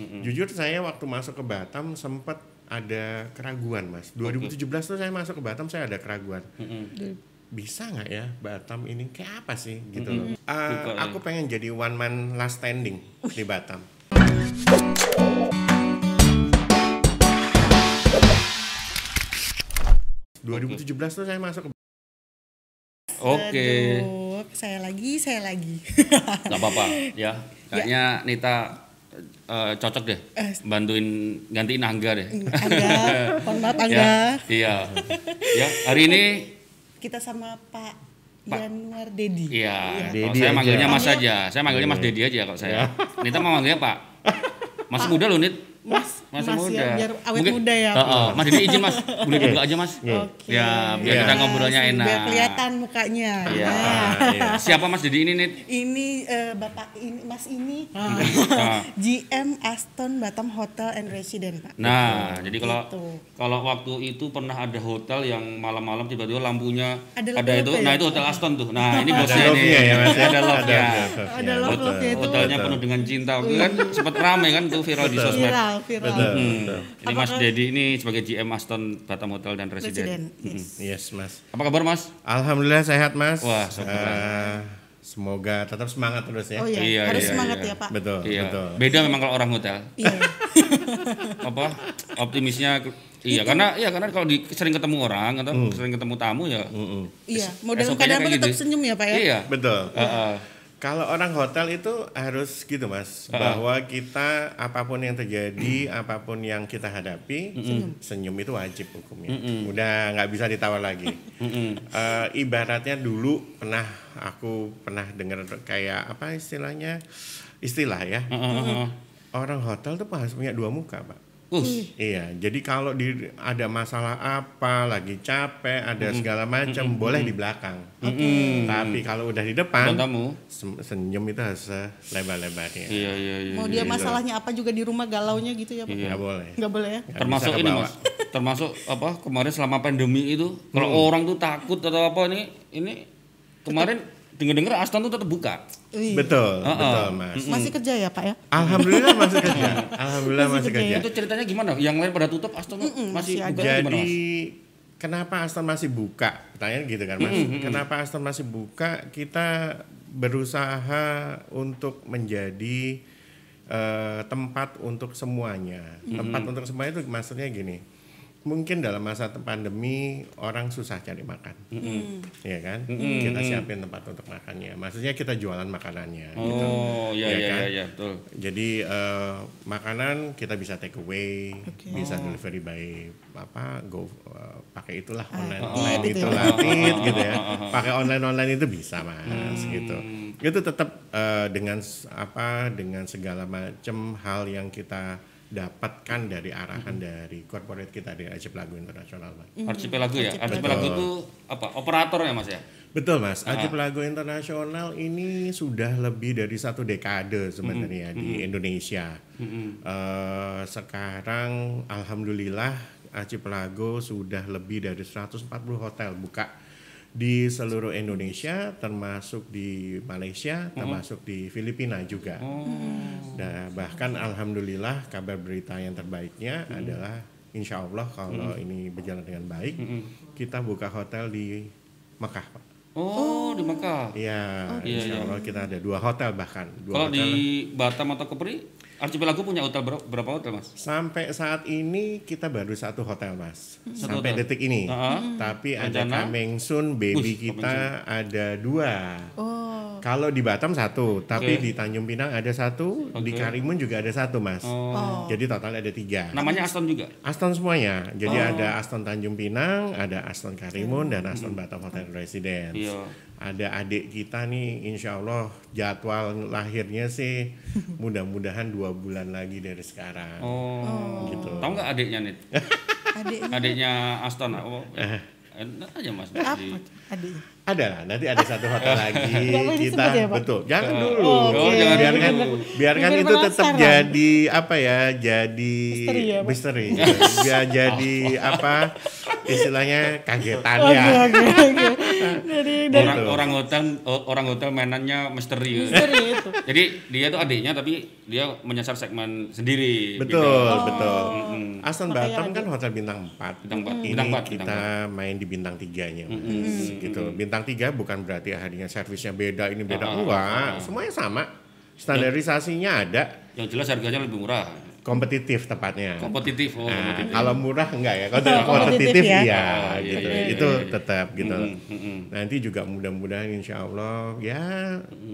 Jujur saya waktu masuk ke Batam sempat ada keraguan mas. 2017 tuh saya masuk ke Batam saya ada keraguan. Bisa nggak ya Batam ini kayak apa sih gitu loh. Eh, Buka, ya. aku pengen jadi one man last standing di Batam. ...2017 tuh saya masuk ke Oke, Aduh, saya lagi, saya lagi. nggak apa-apa ya. Kayaknya Nita eh, cocok deh, bantuin gantiin Angga deh. Angga, mohon maaf Angga. ya, iya. Ya, hari ini Kita sama Pak, Pak- Yanuar Dedi. Iya, kalau Dedi saya aja. manggilnya Mas aja. Saya manggilnya Mas Dedi aja kalau saya. Nita mau manggilnya Pak. Masih muda loh, Nit. Mas, Masih Mas muda. ya, biar awet Mungkin- muda ya. Heeh, Mas Dedi izin, Mas. Boleh dibuka aja, Mas. Oke. Ya, biar Iya. kita ngobrolnya enak. Biar kelihatan mukanya. Iya. Nah, iya. Siapa Mas Dedi ini, Nit? ini eh, Bapak ini Mas ini Ah. GM Aston Batam Hotel and Resident, Pak. Nah, jadi kalau Gitu. kalau waktu itu pernah ada hotel yang malam-malam tiba-tiba lampunya Ada ada, itu, love-love nah ya? itu hotel Aston tuh. Nah, ini bosnya ini. love-nya ya, Mas, ya? Ada love-nya. Ada itu. Hotelnya penuh dengan cinta. Waktu itu kan sempat ramai kan tuh viral di sosmed. Viral, viral. Betul, Hmm. betul. Ini Mas Dedi ini sebagai GM Aston Batam Hotel dan Residen. Resident. Yes. Yes mas. Apa kabar Mas? Alhamdulillah sehat mas. Wah, syukur. Eh, semoga tetap semangat terus ya. Oh iya, Iya, harus iya, semangat iya. ya, Pak. Betul, Iya. betul. Beda memang kalau orang hotel. Iya. Apa? Optimisnya iya karena iya karena kalau di, sering ketemu orang atau Hmm. sering ketemu tamu ya. Iya, dalam SOP-nya keadaan kayak apa tetap gitu. senyum ya, Pak ya? Iya. Betul. Heeh. Kalau orang hotel itu harus gitu mas, Ah. bahwa kita apa pun yang terjadi, apa pun yang kita hadapi, senyum itu wajib hukumnya. Udah nggak bisa ditawar lagi. Mm-mm. Eh, ibaratnya dulu pernah aku pernah dengar kayak apa istilahnya istilah ya heeh. orang hotel tuh harus punya dua muka pak. Us. Iya, jadi kalau di ada masalah apa, lagi capek, ada segala macam, boleh di belakang. Tapi kalau udah di depan. Sem- senyum itu harus lebar-lebarnya. Iya iya iya. Mau dia masalahnya apa juga di rumah galaunya gitu ya, Pak? Iya. Nggak boleh. Nggak boleh ya? Nggak termasuk ini mas termasuk apa kemarin selama pandemi itu kalau Hmm. orang tuh takut atau apa ini ini kemarin dengar Aston tuh tetap buka. Betul, Uh-uh. betul mas. Masih kerja ya, Pak ya? Alhamdulillah masih kerja. Alhamdulillah Masih masih kerja kerja. itu ceritanya gimana yang lain pada tutup Aston tuh Mm-mm, masih masih buka gimana Jadi mas kenapa Aston masih buka? Pertanyaan gitu kan mas. Kenapa Aston masih buka? Kita berusaha untuk menjadi eh, tempat untuk semuanya. Tempat untuk semuanya itu maksudnya gini. Mungkin dalam masa pandemi orang susah cari makan, ya kan? Kita siapin tempat untuk makannya. Maksudnya kita jualan makanannya. gitu. oh iya Iya iya kan? iya iya betul Jadi eh, makanan kita bisa take away, Oke. bisa delivery by apa go eh, pakai itulah Ah, online oh, online gitu itu ya. lah tit, gitu ya. Pakai online online itu bisa mas gitu. Itu tetap eh, dengan apa dengan segala macam hal yang kita dapatkan dari arahan dari corporate kita di Archipelago Internasional mas. Archipelago ya? Archipelago. Itu apa? Operator ya mas ya? Betul mas, Archipelago Internasional ini sudah lebih dari satu dekade sebenarnya di Indonesia. Eh, sekarang alhamdulillah Archipelago sudah lebih dari 140 hotel buka di seluruh Indonesia, termasuk di Malaysia, termasuk di Filipina juga. Nah, bahkan alhamdulillah kabar berita yang terbaiknya adalah insya Allah kalau ini berjalan dengan baik, kita buka hotel di Mekah, Pak. oh, di Mekah Iya, Iya, insya iya. Allah kita ada dua hotel bahkan. Dua kalau hotel. di Batam atau Kepri Archipelago punya hotel berapa, berapa hotel mas Sampai saat ini kita baru satu hotel, Mas. Satu Sampai hotel. detik ini. Heeh. Tapi ada coming soon, baby Wih, kita ada dua. Oh. Kalau di Batam satu, tapi Oke. di Tanjung Pinang ada satu, di Oke. Karimun juga ada satu, Mas. oh. Jadi total ada tiga. namanya Aston juga Aston semuanya. Jadi Oh. ada Aston Tanjung Pinang, ada Aston Karimun, dan Aston Batam Hotel Residence. iya Ada adik kita nih, insya Allah jadwal lahirnya sih mudah-mudahan dua bulan lagi dari sekarang. oh, Gitu. tahu nggak adiknya nih Adiknya adiknya Aston oh, enak aja mas apa? Ada lah, nanti ada satu hotel lagi kita ya, Pak? betul. Jangan dulu. Oh, Oke. jangan biarkan dulu. biarkan Biar itu tetap penasaran. jadi apa ya? Jadi Misteri ya, Pak? misteri. Biar jadi apa? Istilahnya kagetan ya. Dari dari orang orang hotel orang hotel mainannya misteri. dari itu. Jadi dia tuh adiknya tapi dia menyasar segmen sendiri. Betul, gitu. betul. Mm-mm. Aston Makanya Batam kan hotel bintang 4. Bintang empat, Ini bintang empat, bintang kita main di bintang 3-nya. Gitu. Bintang 3 bukan berarti harinya servisnya beda, ini beda. Ah, Enggak, ah, ah. semuanya sama. Standarisasinya ada, Yang jelas harganya lebih murah. Kompetitif tepatnya. Kompetitif, oh, Nah, kompetitif. kalau murah enggak ya, kalau Oh, kompetitif kompetitif ya. iya, Oh, iya, gitu. iya, iya, itu iya. tetap gitu. Mm-mm, mm-mm. Nanti juga mudah-mudahan insya Allah ya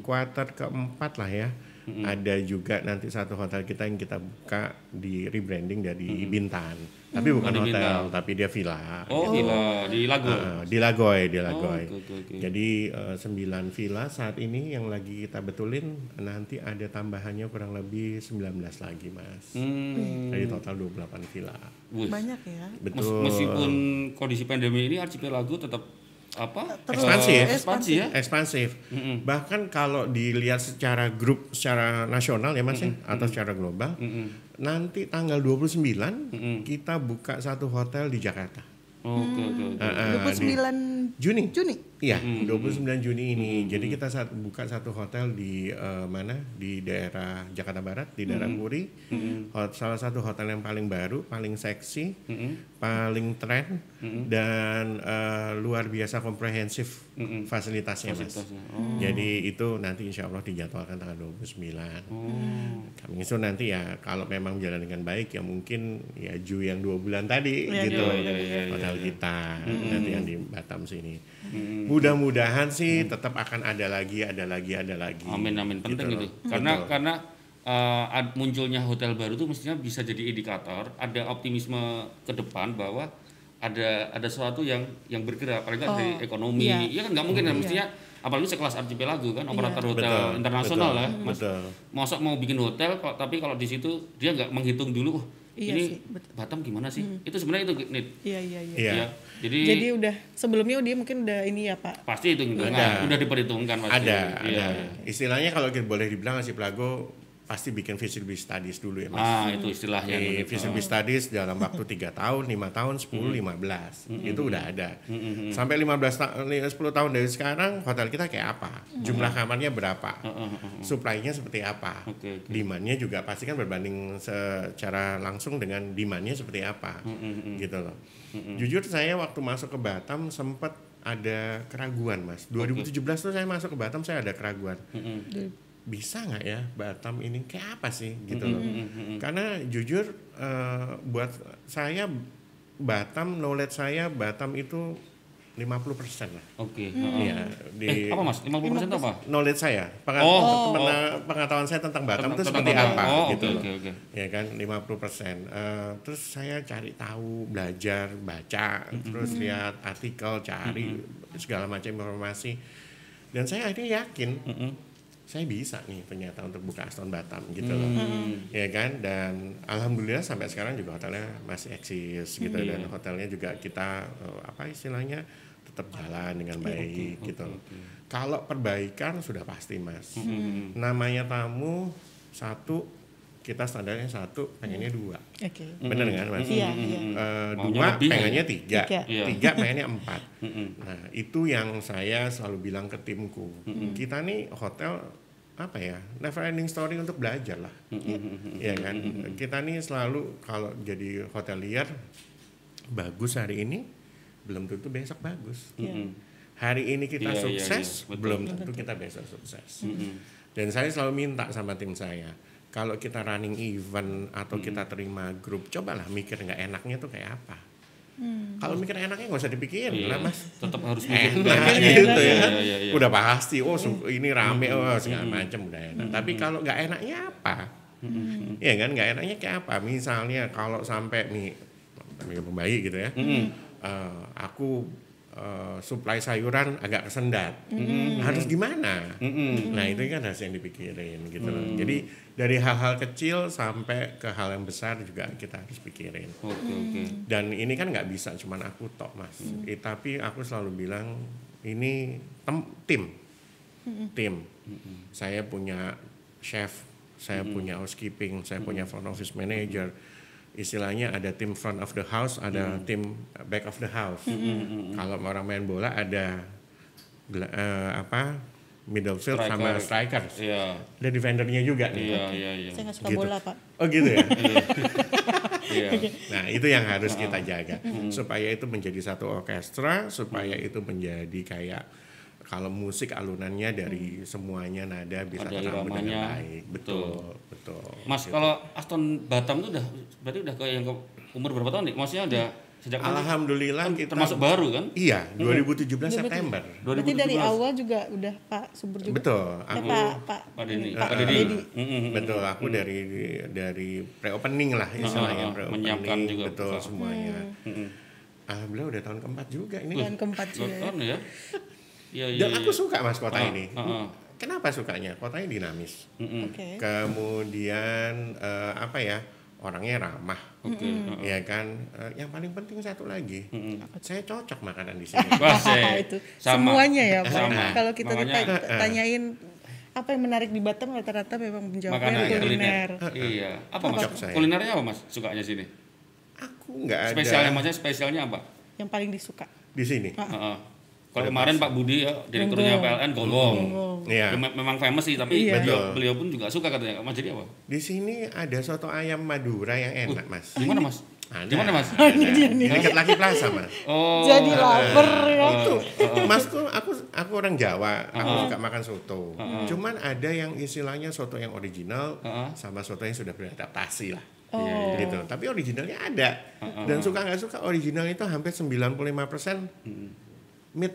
kuarter keempat lah ya. Ada juga nanti satu hotel kita yang kita buka di rebranding dari Bintan, tapi bukan Oh, hotel, Bintan. tapi dia villa. Oh, gila di Lago. Ah, di Lagoy, di Lagoy. oke, oke, oke. Jadi eh, sembilan villa saat ini yang lagi kita betulin nanti ada tambahannya kurang lebih 19 lagi mas. Hmm. Jadi total 28 villa. Wih. Banyak ya. Mes- Betul. Meskipun kondisi pandemi ini archipelago tetap apa? Terus Ekspansif. Ekspansi ya. Ekspansif. Bahkan kalau dilihat secara grup secara nasional ya Mas ya, atau secara global, nanti tanggal 29 kita buka satu hotel di Jakarta. Oke, oke, oke. Ah, ah, di 29 Juni. Juni. Iya, 29 Juni ini. Jadi kita saat buka satu hotel di eh, mana? Di daerah Jakarta Barat, di daerah Puri. Hot- salah satu hotel yang paling baru, paling seksi, paling tren dan eh, luar biasa komprehensif fasilitasnya, Mas. Fasilitasnya. Jadi itu nanti insya Allah dijadwalkan tanggal 29. Kami itu nanti ya kalau memang berjalan dengan baik ya mungkin ya Ju yang dua bulan tadi Iya, gitu iya, iya, iya, hotel kita nanti yang di Batam sini. Mudah-mudahan sih tetap akan ada lagi, ada lagi, ada lagi. Amin amin penting Gitu itu. loh. Karena Betul. karena eh, ad- munculnya hotel baru itu mestinya bisa jadi indikator ada optimisme ke depan bahwa ada ada sesuatu yang yang bergerak apalagi kan Oh, dari ekonomi. iya. Iya kan nggak mungkin kan Iya. mestinya apalagi sekelas archipelago kan operator hotel Betul, internasional betul, lah. Mas, Betul. masa mau bikin hotel kok tapi kalau di situ dia nggak menghitung dulu oh, Iya ini sih, betul. Batam gimana sih? Itu sebenarnya itu Nit. Iya iya iya. Iya. Ya. Jadi, Jadi udah sebelumnya dia mungkin udah ini ya Pak. pasti itu hitungan, Ada. udah diperhitungkan pasti. Ada, Iya. ada. Istilahnya kalau boleh dibilang si Plago pasti bikin feasibility studies dulu ya Mas. Ah, itu istilahnya. Di begitu. feasibility studies dalam waktu 3 tahun, 5 tahun, 10, 15. Itu udah ada. Sampai 15 ta- 10 tahun dari sekarang hotel kita kayak apa? Jumlah kamarnya berapa? Supply-nya seperti apa? Oke, oke. Demand-nya juga pasti kan berbanding secara langsung dengan demand-nya seperti apa. Gitu loh. Jujur saya waktu masuk ke Batam sempat ada keraguan, Mas. 2017 tuh saya masuk ke Batam saya ada keraguan bisa nggak ya Batam ini? Kayak apa sih gitu loh. Karena jujur eh, buat saya Batam knowledge saya Batam itu 50% lah. Oke. Iya, di Eh, apa Mas? 50% itu apa? knowledge saya. Pengat- Oh, pengeta- pengetahuan saya tentang Batam Tentang- itu tentang seperti Batam. apa Oh, gitu oke, loh. oke, oke. ya kan? 50% Eh, terus saya cari tahu belajar baca terus lihat artikel cari segala macam informasi. Dan saya akhirnya yakin saya bisa nih ternyata untuk buka Aston Batam gitu loh. Ya kan? Dan alhamdulillah sampai sekarang juga hotelnya masih eksis gitu. Dan hotelnya juga kita eh, apa istilahnya tetap jalan dengan baik gitu kalau perbaikan sudah pasti mas. Namanya tamu satu kita standarnya satu pengennya dua Oke. bener kan mas Iya iya. Eh, dua lebih, pengennya tiga, Tiga. Iya. tiga pengennya empat. Nah itu yang saya selalu bilang ke timku. Kita nih hotel apa ya never ending story untuk belajar lah, ya kan. Kita nih selalu kalau jadi hotelier bagus hari ini belum tentu besok bagus. Iya. Hari ini kita Iya, iya, sukses iya, betul. belum tentu kita besok sukses. Dan saya selalu minta sama tim saya, kalau kita running event atau kita terima grup, cobalah mikir nggak enaknya tuh kayak apa. Kalau mikir enaknya nggak usah dipikirin Iya, lah mas. tetap harus mikir. Enak gitu ya. Iya, iya, iya. Udah pasti, oh su- ini rame, oh segala macam udah enak. Tapi kalau nggak enaknya apa? Iya kan, nggak enaknya kayak apa? Misalnya kalau sampai nih, pembayi gitu ya, eh, aku eh, supply sayuran agak kesendat, harus gimana? Nah itu kan harus yang dipikirin gitu loh. Jadi dari hal-hal kecil sampai ke hal yang besar juga kita harus pikirin. Oke, oke. Dan ini kan nggak bisa cuman aku tok mas. Eh, tapi aku selalu bilang ini tem- tim, tim. Saya punya chef, saya punya housekeeping, saya punya front office manager. Istilahnya ada tim front of the house, ada tim back of the house. Kalau orang main bola ada eh, apa middle field sama Striker. strikers. Iya. Ada defendernya juga nih. Iya, iya, iya. Saya nggak suka Gitu. bola pak. Oh gitu ya. Iya. Nah itu yang harus kita jaga supaya itu menjadi satu orkestra, supaya itu menjadi kayak kalau musik alunannya dari semuanya nada bisa Ada terambut dengan baik. Betul, betul. Mas, Gitu. kalau Aston Batam tuh udah berarti udah ke yang ke umur berapa tahun nih? Maksudnya udah sejak? Alhamdulillah Kan kita termasuk baru kan? Iya, 2017 September. Berarti dari 2017. awal juga udah Pak Subur juga. Betul. Eh, Aku Pak Pak. Pak Denny, Pak ah, Denny. Dedi. Mm-mm. betul aku dari dari pre-opening lah istilahnya Ah, ah, pre-opening menyiapkan juga betul betul. semuanya. Mm-mm. Alhamdulillah udah tahun keempat juga ini. Dan keempat juga ya. Ya? Iya. Dan aku iya. suka Mas kota Ah, ini. ah, ah. Kenapa sukanya? Kotanya dinamis. Mm-mm. Oke. Kemudian eh, apa ya? Orangnya ramah. Oke. ah, ah. Ya kan? Eh, yang paling penting satu lagi. Mm-mm. Saya cocok makanan di sini. Wah, saya- itu sama. semuanya ya Pak. Sama. Kalau kita Makanya- tanyain apa yang menarik di Batam rata-rata memang menjawabnya Makanan ya, kuliner. Iya. Apa Mas? Cocok saya. Kulinernya apa Mas? Sukanya sini? Aku nggak ada Spesialnya maksudnya spesialnya apa? Yang paling disuka. di sini. Heeh. Kalau kemarin Pak Budi ya, direkturnya PLN Gonggong. Iya. Ya, me- memang famous sih, tapi Iya. beliau, beliau pun juga suka katanya. Mas jadi apa? Di sini ada soto ayam Madura yang enak, Mas. Di mana Mas? Ada. Di mana Mas? Ada. Di dekat Laki Plaza, Mas. Oh. Jadi lapar ya. Tuh, Mas tuh aku aku orang Jawa, aku suka makan soto. Cuman ada yang istilahnya soto yang original Heeh. sama soto yang sudah beradaptasi lah. Oh. Gitu. Tapi originalnya ada. Dan suka nggak suka original itu hampir 95% meet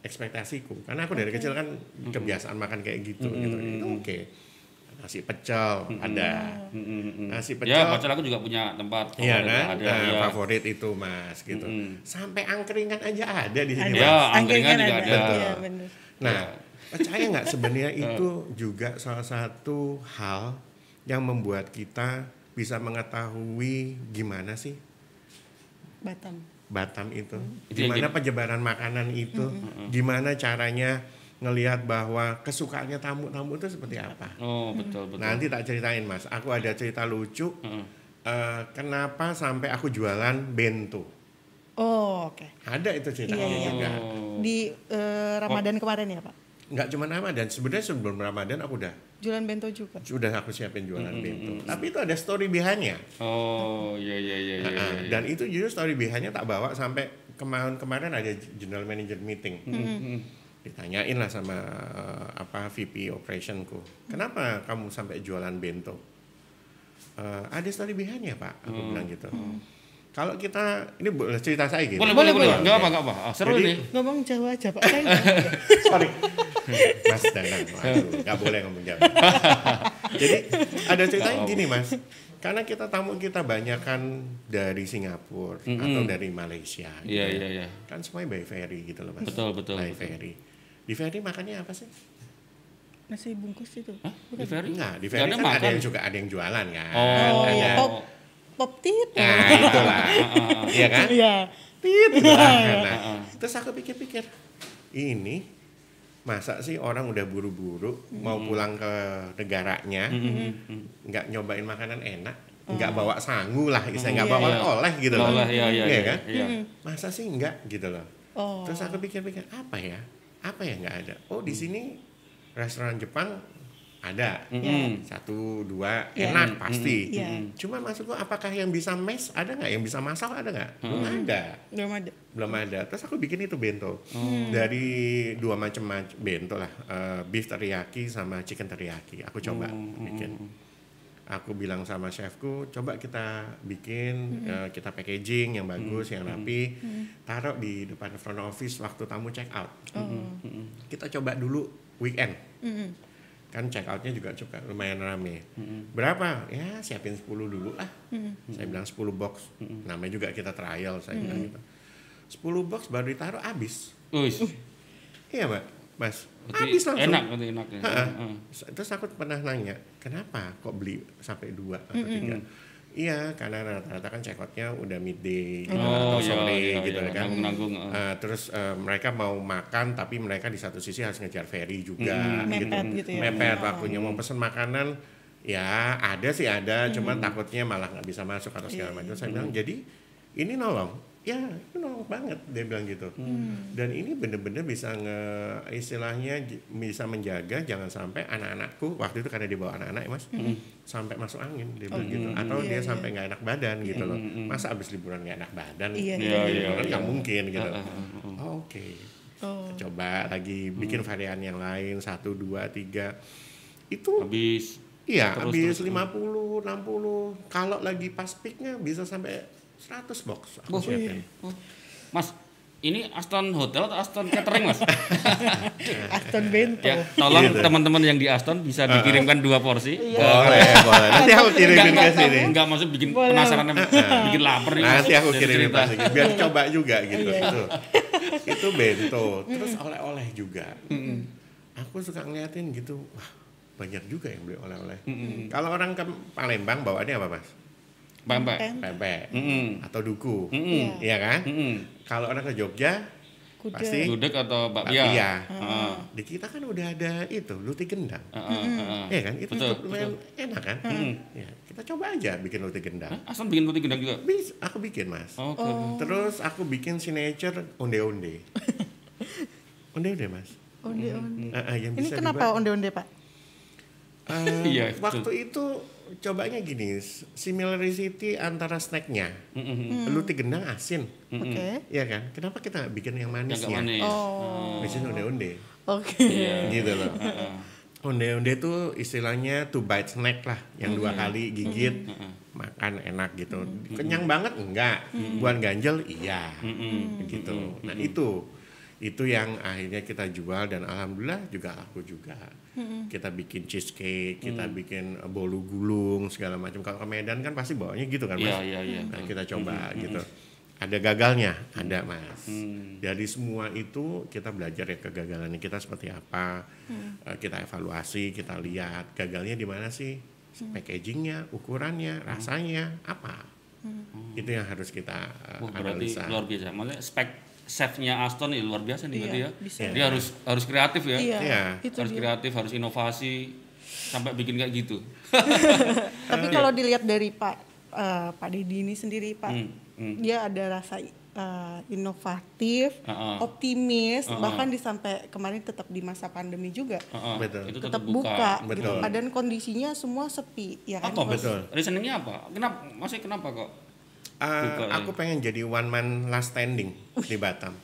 ekspektasiku. Karena aku dari kecil kan kebiasaan makan kayak gitu gitu. Itu oke. Nasi pecel ada. Nasi pecel Ya, Pacel aku juga punya tempat. Iya favorit, kan, Ada, Nah, ya. favorit itu mas gitu. Sampai angkringan aja ada di sini Ada. Ya, mas. angkringan juga ada. Iya, bener. Nah, percaya nggak sebenarnya itu juga salah satu hal yang membuat kita bisa mengetahui gimana sih Batam. Batam itu, Itu yang gimana penyebaran makanan itu, gimana caranya ngelihat bahwa kesukaannya tamu-tamu itu seperti apa. Oh, betul, betul. Nanti tak ceritain mas, aku ada cerita lucu. Heeh. eh, kenapa sampai aku jualan bento? Oh, oke. Ada itu ceritanya Iya, iya. juga. Di eh, Ramadan kemarin ya, Pak. Nggak cuma Ramadan, sebenarnya sebelum Ramadan aku udah Jualan bento juga. sudah aku siapin jualan bento. Tapi itu ada story behind-nya. Oh, iya iya iya iya. Iya. Dan itu justru story behind-nya tak bawa sampai kemarin-kemarin ada general manager meeting. Ditanyain lah sama eh, apa VP operationku. Kenapa kamu sampai jualan bento? Eh, ada story behind-nya, Pak. Aku bilang gitu. Kalau kita ini boleh cerita saya gitu. Boleh, boleh, boleh. Enggak apa, enggak apa. Ah, seru Jadi- nih. Ngomong Jawa aja, Pak. Sorry. Mas Danang, waduh, nggak boleh ngomong Jawa. Jadi ada ceritanya gini mas, karena kita tamu kita banyak kan dari Singapura atau dari Malaysia. gitu Iya, ya. iya, iya. Kan semuanya by ferry gitu loh mas. Betul, betul, By betul. ferry. Di ferry makannya apa sih? nasi bungkus itu. Hah? Di ferry? Enggak, di ferry ada kan ada yang juga ada yang jualan kan. Oh, Oh, ada. iya. Pop, pop tit. Nah, itulah. Iya kan? Iya. Tit, itulah. Nah, terus aku pikir-pikir, ini masa sih orang udah buru-buru mau pulang ke negaranya, nggak nyobain makanan enak, nggak bawa sangu lah, saya nggak Iya, bawa iya. oleh gitu loh, Lolah, iya, iya, iya. kan? Iya. Masa sih nggak gitu loh. Oh. Terus aku pikir-pikir apa ya, apa ya nggak ada? Oh di sini restoran Jepang ada, Mm-mm. satu dua Iya. enak pasti. Iya. Cuma maksudku apakah yang bisa mes ada nggak? Yang bisa masak ada nggak? Belum ada Belum ada. belum ada. Terus aku bikin itu bento Oh. dari dua macam mac- bento lah, eh, beef teriyaki sama chicken teriyaki. Aku coba Oh, bikin. Aku bilang sama chefku, coba kita bikin, eh, kita packaging yang bagus, yang rapi, taruh di depan front office waktu tamu check out. Kita coba dulu weekend. Mm-mm. Kan check outnya juga cukup lumayan rame. Berapa? Ya siapin 10 dulu lah. Saya bilang 10 box. Namanya juga kita trial, saya bilang gitu. 10 box baru ditaruh habis. Wis. Iya, Mbak. Mas. Berarti Habis langsung. Enak, enak ya. Ha-ha. Heeh. Terus aku pernah nanya, kenapa kok beli sampai dua atau tiga? Iya, karena rata-rata kan check outnya udah midday gitu, Oh, atau iya, sore iya, gitu iya. kan. Nanggung-nanggung, heeh. Eh, terus eh, mereka mau makan, tapi mereka di satu sisi harus ngejar ferry juga, Mm, gitu. mepet gitu ya. Mepet waktunya mau pesen makanan, ya ada sih ada, cuman takutnya malah nggak bisa masuk atau segala macam. Saya bilang jadi ini nolong, ya itu nolong banget dia bilang gitu. Dan ini bener-bener bisa nge istilahnya bisa menjaga jangan sampai anak-anakku waktu itu karena dia bawa anak-anak ya mas, sampai masuk angin dia bilang gitu, atau Iya, dia iya. sampai nggak enak badan gitu loh. Masa abis liburan nggak enak badan? Iya, gitu iya, kan, iya, nggak iya. mungkin gitu. Ah, ah, ah. Oh, Oke Oh. coba lagi bikin varian yang lain satu dua tiga itu Habis iya habis terus. 50 60 kalau lagi pas peaknya bisa sampai 100 box aku Oh, siapin. Mas, ini Aston Hotel atau Aston Catering, Mas? Aston Bento. ya, tolong Gitu. teman-teman yang di Aston bisa dikirimkan dua porsi. boleh. Boleh nanti aku kirimin ke sini. Enggak. Maksud bikin Boleh. penasaran bikin lapar nih. nanti aku kirimin pas biar coba juga gitu. Iya. itu itu bento. Terus oleh-oleh juga. Aku suka ngeliatin gitu. Wah banyak juga yang beli oleh-oleh. Kalau orang ke Palembang bawaannya apa mas Pempek. pempek Mm-mm. atau duku Mm-mm. iya kan Mm-mm. kalau orang ke Jogja Kuda. pasti Gudeg atau bakpia. bakpia. Ah. Di kita kan udah ada itu luti gendang. Heeh, heeh. Iya kan? Itu Betul, cukup lumayan enak kan? Ya, kita coba aja bikin luti gendang. Hah, Aston bikin roti gendang juga. Bisa, aku bikin mas. Oke. Terus aku bikin signature onde-onde. onde-onde mas. Onde-onde. Ah, ah, yang Ini bisa kenapa onde-onde, Pak? Ah, Iya, betul. waktu itu cobanya gini, similarity antara snacknya. Luti gendang asin, Oke. Iya kan? Kenapa kita nggak bikin yang Yang manisnya? manis. Oh. Bikin onde-onde. Oke. Iya. gitu loh. Heeh. Onde-onde itu istilahnya two bite snack lah, yang dua kali gigit Mm-mm. makan enak gitu. Kenyang banget enggak, buat ganjel iya, Mm-mm. gitu. Nah itu itu yang akhirnya kita jual dan alhamdulillah juga laku juga. Kita bikin cheesecake, kita bikin eh, bolu gulung segala macam. Kalau ke Medan kan pasti bawanya gitu kan Iya, mas. iya, iya. Nah kita coba gitu. Ada gagalnya, ada mas. Hmm. Dari semua itu kita belajar ya kegagalannya kita seperti apa, Eh, kita evaluasi, kita lihat gagalnya di mana sih, packagingnya, ukurannya, rasanya apa, itu yang harus kita eh, Wah, berarti analisa. luar biasa. Maksudnya spek chefnya Aston ya luar biasa nih Iya, berarti ya. bisa. Dia harus harus kreatif ya. Iya. Iya. Harus dia. kreatif, harus inovasi sampai bikin kayak gitu. Tapi kalau dilihat dari Pak eh, Pak Dedi ini sendiri, Pak, Hmm, hmm. dia ada rasa eh, inovatif, Heeh. optimis, Heeh. bahkan di sampai kemarin tetap di masa pandemi juga Heeh, Betul. Itu tetap tetap buka, buka. gitu. Betul. Dan kondisinya semua sepi, ya kan? Apa? Betul. Reasoningnya apa? Kenapa? Masih kenapa kok? Ya. aku pengen jadi one man last standing di Batam.